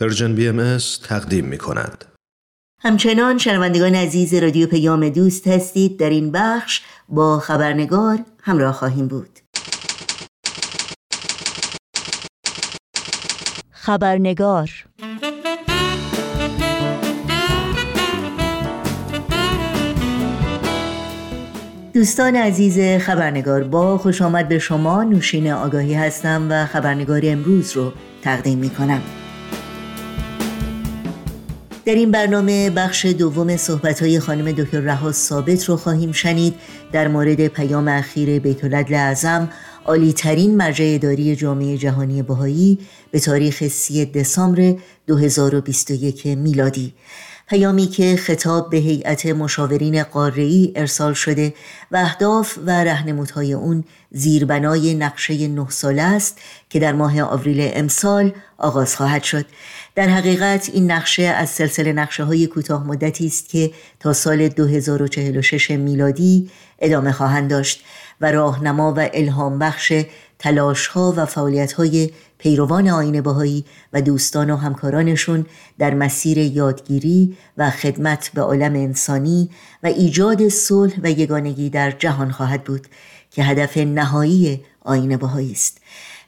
Persian BMS تقدیم می کند. همچنان شنوندگان عزیز رادیو پیام دوست هستید در این بخش با خبرنگار همراه خواهیم بود. خبرنگار دوستان عزیز خبرنگار با خوش آمد به شما نوشین آگاهی هستم و خبرنگار امروز رو تقدیم می کنم. در این برنامه بخش دوم های خانم دکتر رها ثابت رو خواهیم شنید. در مورد پیام اخیر بیت العدل اعظم عالی ترین مرجع اداری جامعه جهانی بهایی به تاریخ 3 دسامبر 2021 میلادی. پیامی که خطاب به هیئت مشاورین قاره‌ای ارسال شده و اهداف و رهنمودهای اون زیربنای نقشه نه ساله است که در ماه آوریل امسال آغاز خواهد شد. در حقیقت این نقشه از سلسله نقشه های کوتاه مدتی است که تا سال 2046 میلادی ادامه خواهند داشت و راهنما و الهام بخش تلاش ها و فعالیت های پیروان آین باهایی و دوستان و همکارانشون در مسیر یادگیری و خدمت به عالم انسانی و ایجاد صلح و یگانگی در جهان خواهد بود که هدف نهایی آین باهایی است.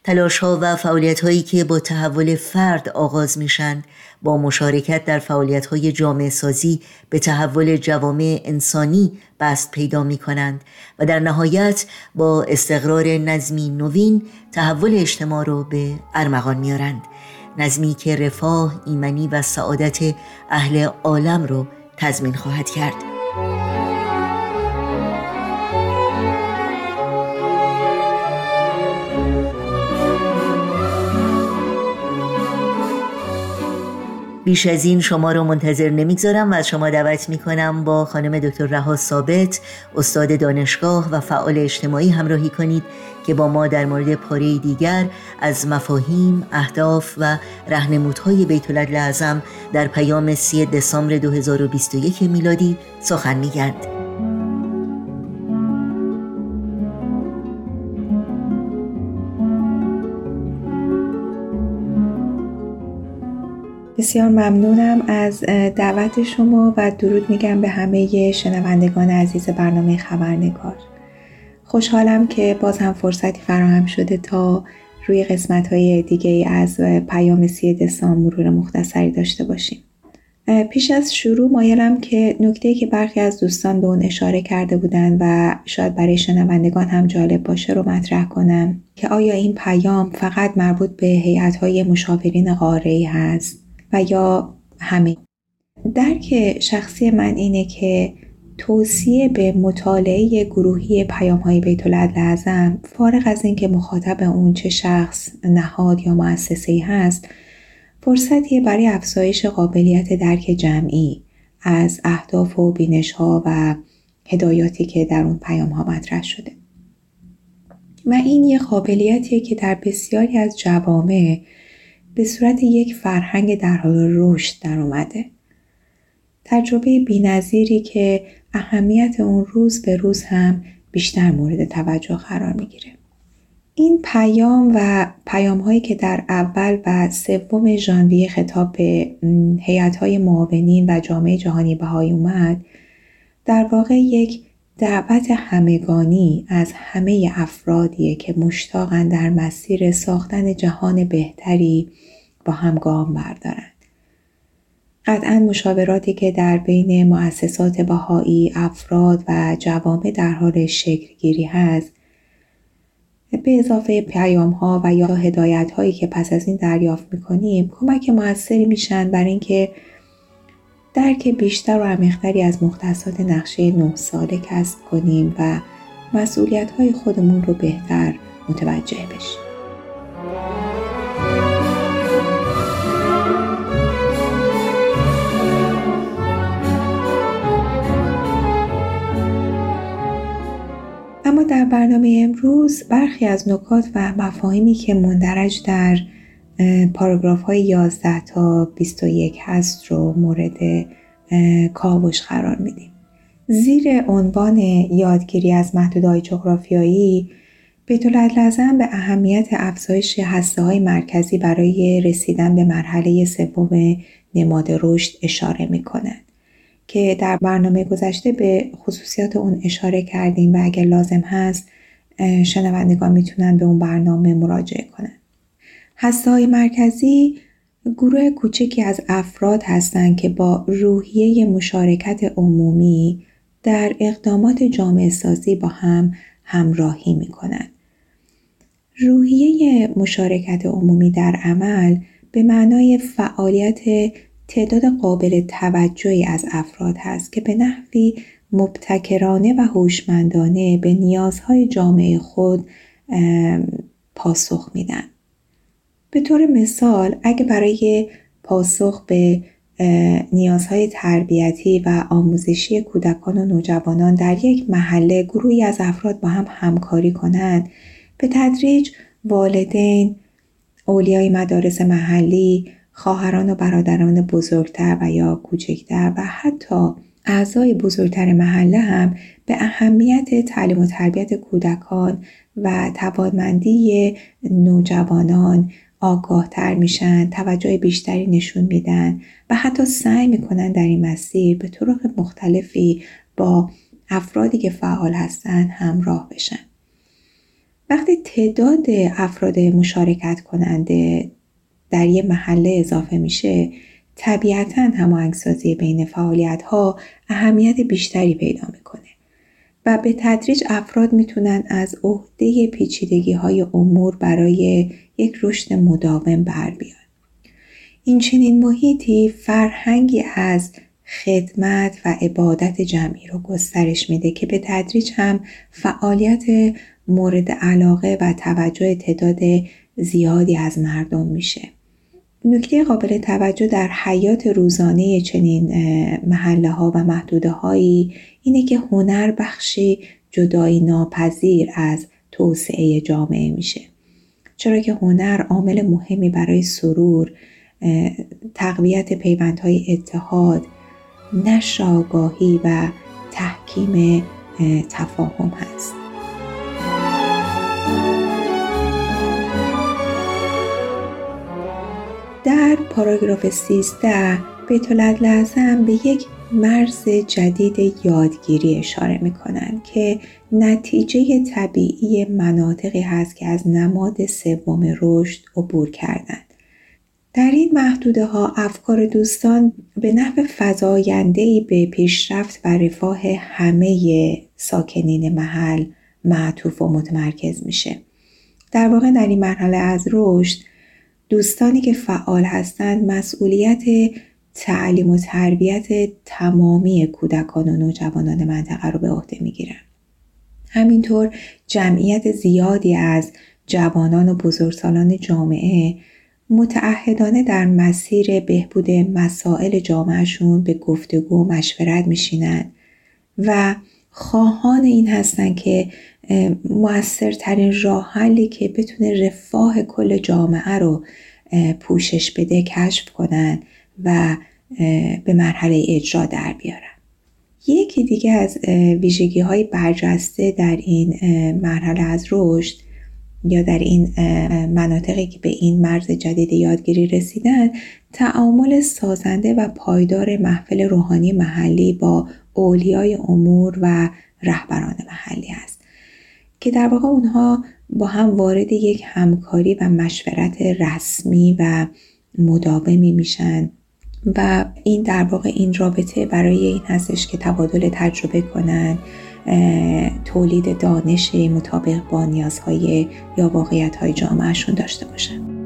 تلاش ها و فعالیت هایی که با تحول فرد آغاز میشند با مشارکت در فعالیت های جامعه سازی به تحول جوامع انسانی بست پیدا می کنند و در نهایت با استقرار نظمی نوین تحول اجتماع را به ارمغان میارند نظمی که رفاه، ایمنی و سعادت اهل عالم را تضمین خواهد کرد. بیش از این شما رو منتظر نمی‌گذارم و از شما دعوت می‌کنم با خانم دکتر رها ثابت استاد دانشگاه و فعال اجتماعی همراهی کنید که با ما در مورد پاره دیگر از مفاهیم، اهداف و رهنمودهای بیت الاعظم در پیام 3 دسامبر 2021 میلادی سخن میگند. بسیار ممنونم از دعوت شما و درود میگم به همه شنوندگان عزیز برنامه خبرنگار. خوشحالم که باز هم فرصتی فراهم شده تا روی قسمت های دیگه از پیام سی دسامبر مرور مختصری داشته باشیم. پیش از شروع مایلم که نکته که برخی از دوستان به اون اشاره کرده بودن و شاید برای شنوندگان هم جالب باشه رو مطرح کنم که آیا این پیام فقط مربوط به هیئت های مشاورین قاره هست؟ و یا همه. درک شخصی من اینه که توصیه به مطالعه گروهی پیام های بیت اعظم فارغ از اینکه مخاطب اون چه شخص نهاد یا مؤسسه هست فرصتیه برای افزایش قابلیت درک جمعی از اهداف و بینش ها و هدایاتی که در اون پیام ها مطرح شده. و این یه قابلیتیه که در بسیاری از جوامع به صورت یک فرهنگ در حال رشد در اومده. تجربه بینظیری که اهمیت اون روز به روز هم بیشتر مورد توجه قرار می‌گیره. این پیام و پیام هایی که در اول و سوم ژانویه خطاب به هیئت های معاونین و جامعه جهانی بهایی اومد در واقع یک دعوت همگانی از همه افرادیه که مشتاقن در مسیر ساختن جهان بهتری با هم گام بردارند. قطعا مشاوراتی که در بین مؤسسات بهایی افراد و جوامع در حال شکلگیری هست به اضافه پیام ها و یا هدایت هایی که پس از این دریافت می‌کنیم کمک موثری میشن برای اینکه درک بیشتر و عمیقتری از مختصات نقشه نه ساله کسب کنیم و مسئولیت های خودمون رو بهتر متوجه بشیم. اما در برنامه امروز برخی از نکات و مفاهیمی که مندرج در پاراگراف های 11 تا 21 هست رو مورد کاوش قرار میدیم. زیر عنوان یادگیری از محدودهای جغرافیایی بیت لازم به اهمیت افزایش هسته های مرکزی برای رسیدن به مرحله سوم نماد رشد اشاره می کند که در برنامه گذشته به خصوصیات اون اشاره کردیم و اگر لازم هست شنوندگان می‌تونن به اون برنامه مراجعه کنند. هسته های مرکزی گروه کوچکی از افراد هستند که با روحیه مشارکت عمومی در اقدامات جامعه سازی با هم همراهی می کنند. روحیه مشارکت عمومی در عمل به معنای فعالیت تعداد قابل توجهی از افراد هست که به نحوی مبتکرانه و هوشمندانه به نیازهای جامعه خود پاسخ میدن. به طور مثال اگه برای پاسخ به نیازهای تربیتی و آموزشی کودکان و نوجوانان در یک محله گروهی از افراد با هم همکاری کنند به تدریج والدین اولیای مدارس محلی خواهران و برادران بزرگتر و یا کوچکتر و حتی اعضای بزرگتر محله هم به اهمیت تعلیم و تربیت کودکان و توانمندی نوجوانان آگاه تر میشن توجه بیشتری نشون میدن و حتی سعی می‌کنن در این مسیر به طرق مختلفی با افرادی که فعال هستن همراه بشن. وقتی تعداد افراد مشارکت کننده در یه محله اضافه میشه طبیعتا هماهنگسازی بین فعالیت ها اهمیت بیشتری پیدا می‌کنه. و به تدریج افراد می‌تونن از عهده پیچیدگی های امور برای یک رشد مداوم بر بیان. این چنین محیطی فرهنگی از خدمت و عبادت جمعی رو گسترش میده که به تدریج هم فعالیت مورد علاقه و توجه تعداد زیادی از مردم میشه. نکته قابل توجه در حیات روزانه چنین محله ها و محدوده هایی اینه که هنر بخشی جدایی ناپذیر از توسعه جامعه میشه. چرا که هنر عامل مهمی برای سرور تقویت پیوندهای اتحاد نشر آگاهی و تحکیم تفاهم هست. در پاراگراف 13 بیت لازم به یک مرز جدید یادگیری اشاره می کنند که نتیجه طبیعی مناطقی هست که از نماد سوم رشد عبور کردند. در این محدوده ها افکار دوستان به نحو فضایندهی به پیشرفت و رفاه همه ساکنین محل معطوف و متمرکز میشه. در واقع در این مرحله از رشد دوستانی که فعال هستند مسئولیت تعلیم و تربیت تمامی کودکان و نوجوانان منطقه رو به عهده می‌گیرن. همینطور جمعیت زیادی از جوانان و بزرگسالان جامعه متعهدانه در مسیر بهبود مسائل جامعهشون به گفتگو و مشورت میشینن و خواهان این هستن که موثرترین راه حلی که بتونه رفاه کل جامعه رو پوشش بده کشف کنن و به مرحله اجرا در بیارن. یکی دیگه از ویژگی های برجسته در این مرحله از رشد یا در این مناطقی که به این مرز جدید یادگیری رسیدن تعامل سازنده و پایدار محفل روحانی محلی با اولیای امور و رهبران محلی است. که در واقع اونها با هم وارد یک همکاری و مشورت رسمی و مداومی میشن و این در واقع این رابطه برای این هستش که تبادل تجربه کنن تولید دانش مطابق با نیازهای یا واقعیت های جامعهشون داشته باشن.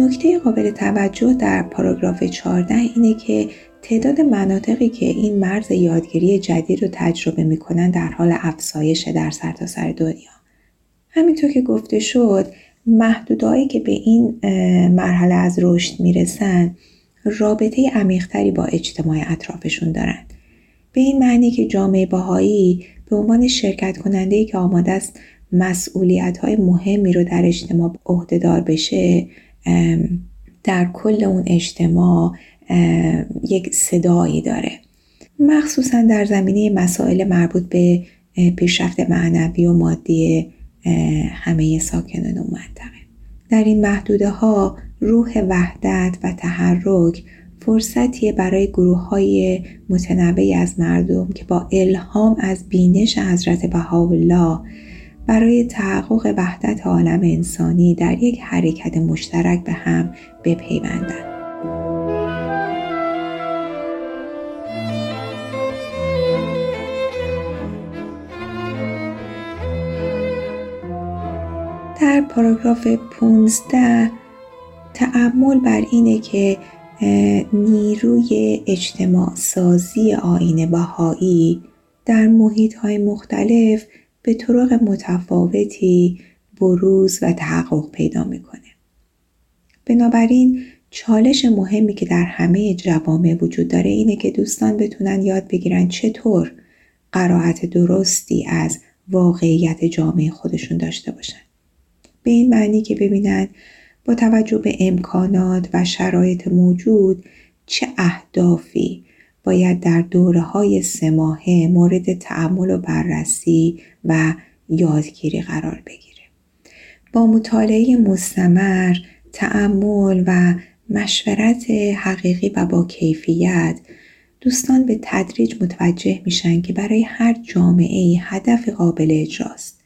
نکته قابل توجه در پاراگراف 14 اینه که تعداد مناطقی که این مرز یادگیری جدید رو تجربه می‌کنن در حال افزایش در سرتاسر سر دنیا. همینطور که گفته شد محدودهایی که به این مرحله از رشد می‌رسن رابطه عمیقتری با اجتماع اطرافشون دارن. به این معنی که جامعه باهایی به عنوان شرکت کننده که آماده است مسئولیت های مهمی رو در اجتماع عهدهدار بشه در کل اون اجتماع یک صدایی داره. مخصوصا در زمینه مسائل مربوط به پیشرفت معنوی و مادی همه ساکنان اون منطقه در این محدوده ها روح وحدت و تحرک فرصتیه برای گروه های متنوعی از مردم که با الهام از بینش حضرت بهاءالله برای تحقق وحدت عالم انسانی در یک حرکت مشترک به هم بپیوندند. در پاراگراف 15 تعمل بر اینه که نیروی اجتماع سازی آین بهایی در محیط های مختلف به طرق متفاوتی بروز و تحقق پیدا می‌کنه. بنابراین چالش مهمی که در همه جوامع وجود داره اینه که دوستان بتونن یاد بگیرن چطور قرائت درستی از واقعیت جامعه خودشون داشته باشن. به این معنی که ببینن با توجه به امکانات و شرایط موجود چه اهدافی باید در دوره های سه ماهه مورد تعمل و بررسی و یادگیری قرار بگیره. با مطالعه مستمر، تعمل و مشورت حقیقی و با کیفیت دوستان به تدریج متوجه میشن که برای هر جامعه هدف قابل اجراست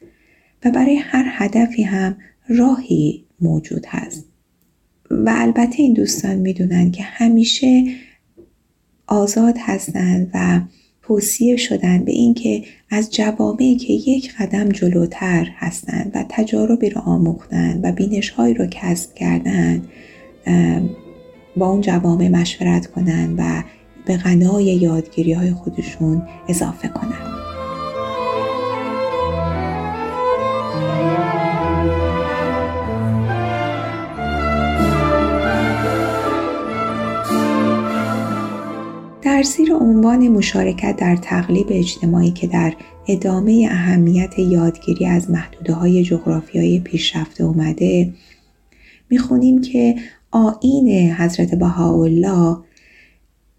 و برای هر هدفی هم راهی موجود هست و البته این دوستان می‌دونن که همیشه آزاد هستند و توصیه شدن به اینکه از جوامعی که یک قدم جلوتر هستند و تجاربی رو آموختن و بینشهایی رو کسب کردن با اون جوامع مشورت کنن و به غنای یادگیری های خودشون اضافه کنن زیر عنوان مشارکت در تقلیب اجتماعی که در ادامه اهمیت یادگیری از محدوده های جغرافیایی پیشرفته اومده می‌خونیم که آین حضرت بهاءالله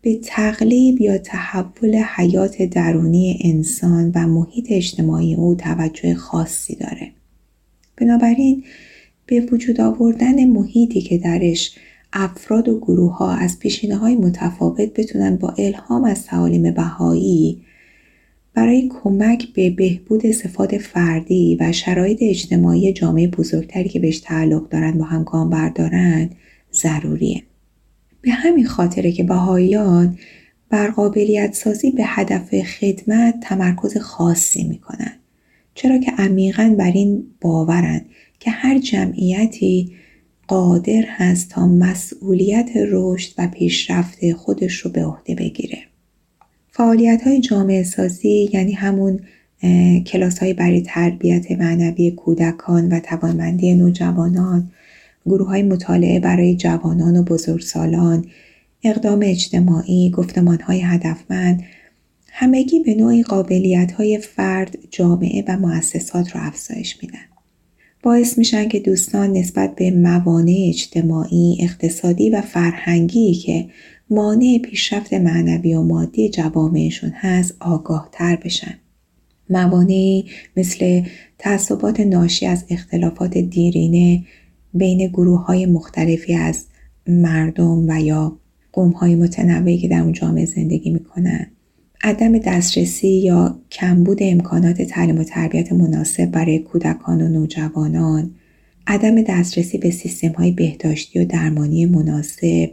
به تقلیب یا تحول حیات درونی انسان و محیط اجتماعی او توجه خاصی داره. بنابراین به وجود آوردن محیطی که درش افراد و گروه ها از پیشینه های متفاوت بتونن با الهام از تعالیم بهایی برای کمک به بهبود صفات فردی و شرایط اجتماعی جامعه بزرگتری که بهش تعلق دارن با هم گام بردارن ضروریه. به همین خاطره که بهاییان بر قابلیت سازی به هدف خدمت تمرکز خاصی می‌کنن. چرا که عمیقا بر این باورن که هر جمعیتی قادر هست تا مسئولیت رشد و پیشرفت خودش رو به عهده بگیره. فعالیت های جامعه سازی یعنی همون کلاس های برای تربیت معنوی کودکان و توانمندی نوجوانان، گروه های مطالعه برای جوانان و بزرگسالان، اقدام اجتماعی، گفتمان های هدفمند، همگی به نوعی قابلیت های فرد، جامعه و مؤسسات رو افزایش میدن. باعث میشن که دوستان نسبت به موانع اجتماعی، اقتصادی و فرهنگی که مانع پیشرفت معنوی و مادی جوامعشون هست آگاه تر بشن. موانعی مثل تعصبات ناشی از اختلافات دیرینه بین گروه های مختلفی از مردم و یا قوم های متنوعی که در اون جامعه زندگی می‌کنن عدم دسترسی یا کمبود امکانات تعلیم و تربیت مناسب برای کودکان و نوجوانان عدم دسترسی به سیستم های بهداشتی و درمانی مناسب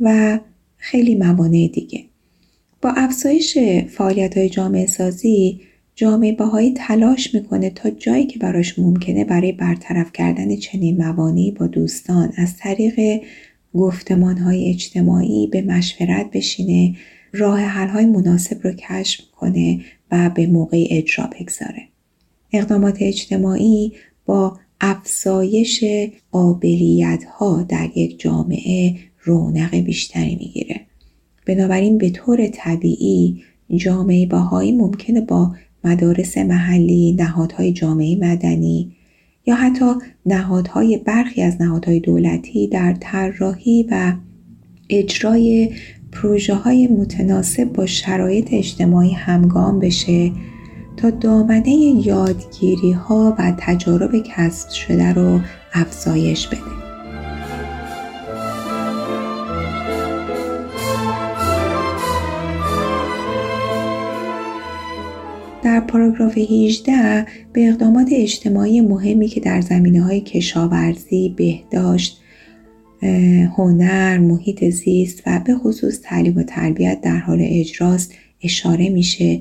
و خیلی موانع دیگه. با افزایش فعالیت های جامعه سازی جامعه باهایی تلاش می‌کنه تا جایی که براش ممکنه برای برطرف کردن چنین موانعی با دوستان از طریق گفتمان های اجتماعی به مشورت بشینه راه حل های مناسب رو کشف کنه و به موقع اجرا بگذاره. اقدامات اجتماعی با افزایش قابلیت ها در یک جامعه رونق بیشتری می‌گیره. بنابراین به طور طبیعی جامعه باهایی ممکنه با مدارس محلی، نهادهای جامعه مدنی یا حتی نهادهای برخی از نهادهای دولتی در طراحی و اجرای پروژه های متناسب با شرایط اجتماعی همگام بشه تا دامنه یادگیری ها و تجارب کسب شده رو افزایش بده. در پاراگراف 18 به اقدامات اجتماعی مهمی که در زمینه های کشاورزی، بهداشت، هنر، محیط زیست و به خصوص تعلیم و تربیت در حال اجراست اشاره میشه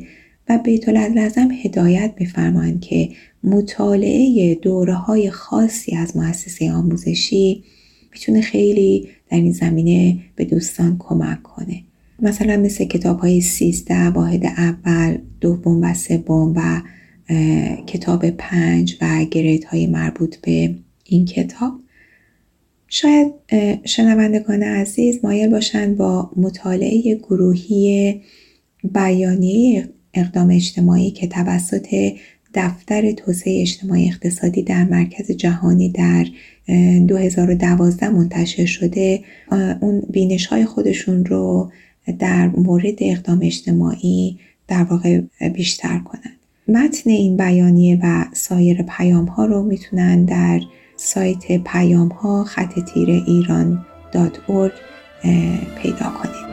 و بیت لازم هدایت میفرمایند که مطالعه دوره های خاصی از مؤسسه آموزشی می‌تونه خیلی در این زمینه به دوستان کمک کنه. مثلا مثل کتاب های سیزده واحد اول دوم و سوم و کتاب پنج و گریت های مربوط به این کتاب. شاید شنوندگان عزیز مایل باشند با مطالعه گروهی بیانیه اقدام اجتماعی که توسط دفتر توسعه اجتماعی اقتصادی در مرکز جهانی در 2012 منتشر شده اون بینش های خودشون رو در مورد اقدام اجتماعی در واقع بیشتر کنند. متن این بیانیه و سایر پیام ها رو می‌تونن در سایت پیام ها خط تیر ایران پیدا کنید.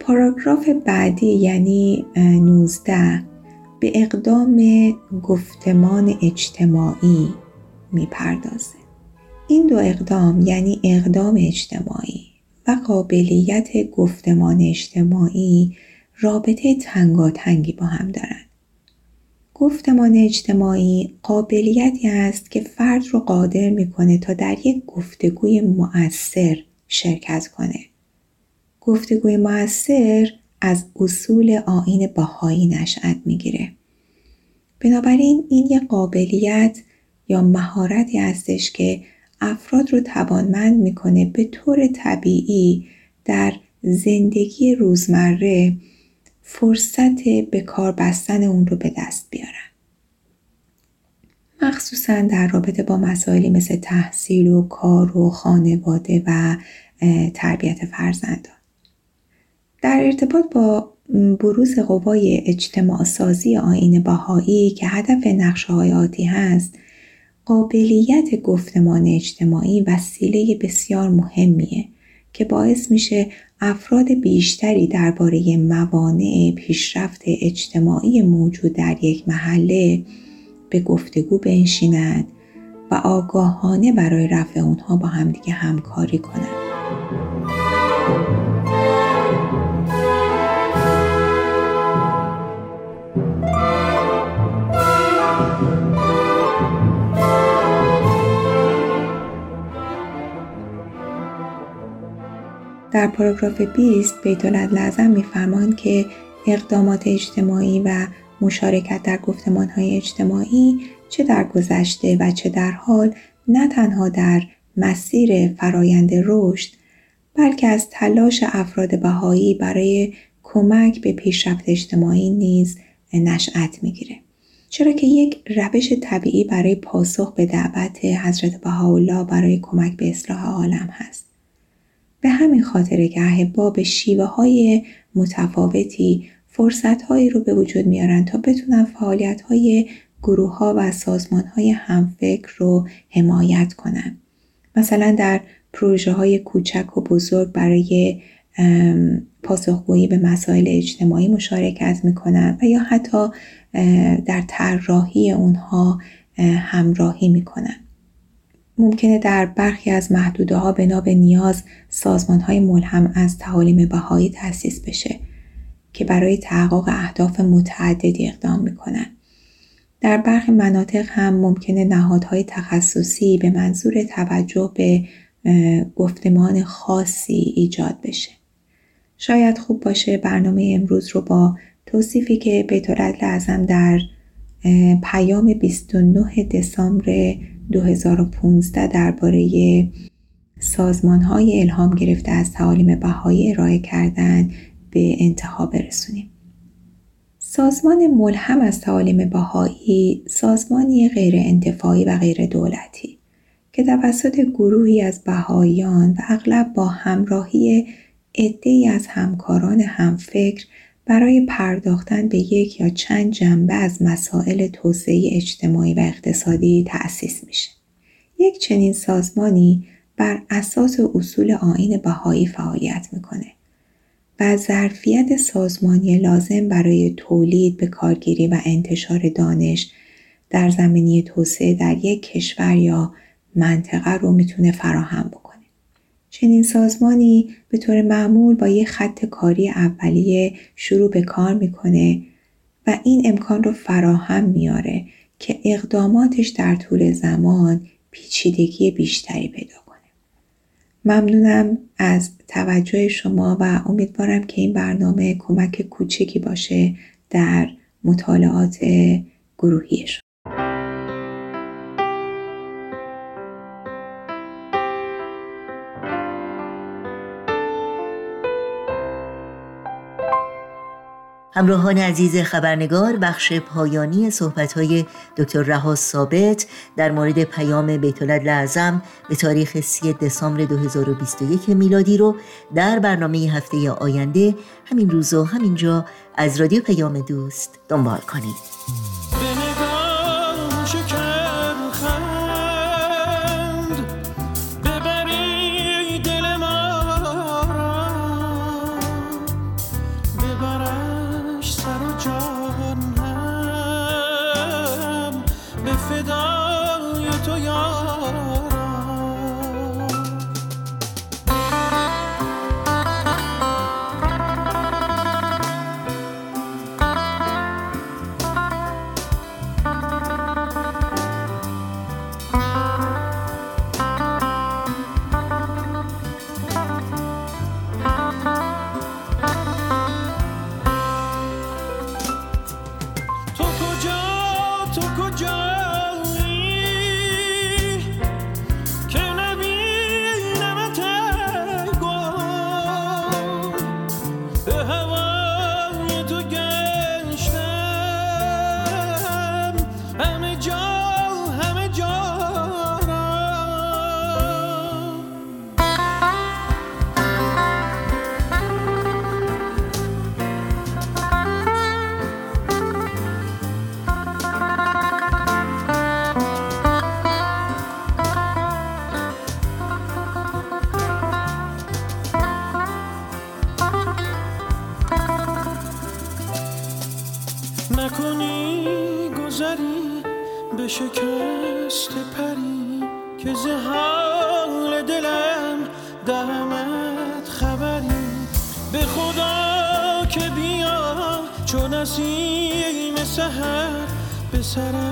پاراگراف بعدی یعنی 19 به اقدام گفتمان اجتماعی می‌پردازه. این دو اقدام یعنی اقدام اجتماعی و قابلیت گفتمان اجتماعی رابطه تنگاتنگی با هم دارند. گفتمان اجتماعی قابلیتی است که فرد رو قادر می‌کنه تا در یک گفتگوی مؤثر شرکت کنه. گفتگوی مؤثر از اصول آین باهایی نشأت می‌گیره. بنابراین این یک قابلیت یا مهارتی هستش که افراد رو توانمند می‌کنه به طور طبیعی در زندگی روزمره فرصت به کار بستن اون رو به دست بیارن. مخصوصا در رابطه با مسائلی مثل تحصیل و کار و خانواده و تربیت فرزندان. در ارتباط با بروز قوای اجتماع سازی آین باهایی که هدف نقشه های آتی هست قابلیت گفتمان اجتماعی وسیله بسیار مهمیه که باعث میشه افراد بیشتری درباره موانع پیشرفت اجتماعی موجود در یک محله به گفتگو بنشینند و آگاهانه برای رفع اونها با همدیگه همکاری کنند. در پاراگراف 20 بیت لازم میفرمایند که اقدامات اجتماعی و مشارکت در های اجتماعی چه در گذشته و چه در حال نه تنها در مسیر فرایند رشد بلکه از تلاش افراد بهایی برای کمک به پیشرفت اجتماعی نیز نشأت می‌گیره. چرا که یک روش طبیعی برای پاسخ به دعوت حضرت بهاءالله برای کمک به اصلاح عالم هست. به همین خاطر که احبا به شیوه های متفاوتی فرصت هایی رو به وجود میارن تا بتونن فعالیت های گروه ها و سازمان های همفکر رو حمایت کنن. مثلا در پروژه های کوچک و بزرگ برای پاسخگویی به مسائل اجتماعی مشارکت می‌کنن و یا حتی در طراحی اونها همراهی می‌کنن. ممکنه در برخی از محدوده ها بنا به نیاز سازمان های ملهم از تعالیم بهایی تأسیس بشه که برای تحقق اهداف متعددی اقدام می‌کنن. در برخی مناطق هم ممکنه نهادهای تخصصی به منظور توجه به گفتمان خاصی ایجاد بشه. شاید خوب باشه برنامه امروز رو با توصیفی که بیت لازم در پیام 29 دسامبر 2015 درباره سازمان های الهام گرفته از تعالیم بهایی ارائه کردن به انتها برسونیم. سازمان ملهم از تعالیم بهایی سازمانی غیر انتفاعی و غیر دولتی که توسط گروهی از بهاییان و اغلب با همراهی عدهای از همکاران همفکر برای پرداختن به یک یا چند جنبه از مسائل توسعه اجتماعی و اقتصادی تأسیس میشه. یک چنین سازمانی بر اساس اصول آین بهایی فعالیت می‌کنه و ظرفیت سازمانی لازم برای تولید به کارگیری و انتشار دانش در زمینی توسعه در یک کشور یا منطقه رو می‌تونه فراهم بکنه. چنین سازمانی به طور معمول با یک خط کاری اولیه شروع به کار می‌کنه و این امکان رو فراهم میاره که اقداماتش در طول زمان پیچیدگی بیشتری پیدا کنه. ممنونم از توجه شما و امیدوارم که این برنامه کمک کوچکی باشه در مطالعات گروهی. همراهان عزیز خبرنگار بخش پایانی های دکتر رها ثابت در مورد پیام بیت اعظم به تاریخ 3 دسامبر 2021 میلادی رو در برنامه هفته آینده. همین روز و همینجا از رادیو پیام دوست دنبال کنید. شکست به سرم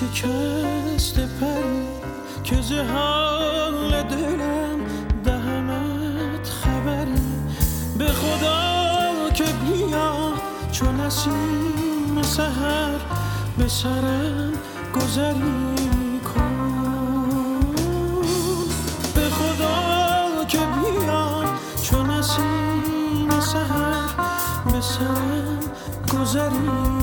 شکست پری که حال دلم دهمت خبری به خدا که بیا چون نسیم سهر به سرم گذری کن. به خدا که بیا چون نسیم سهر به سرم گذری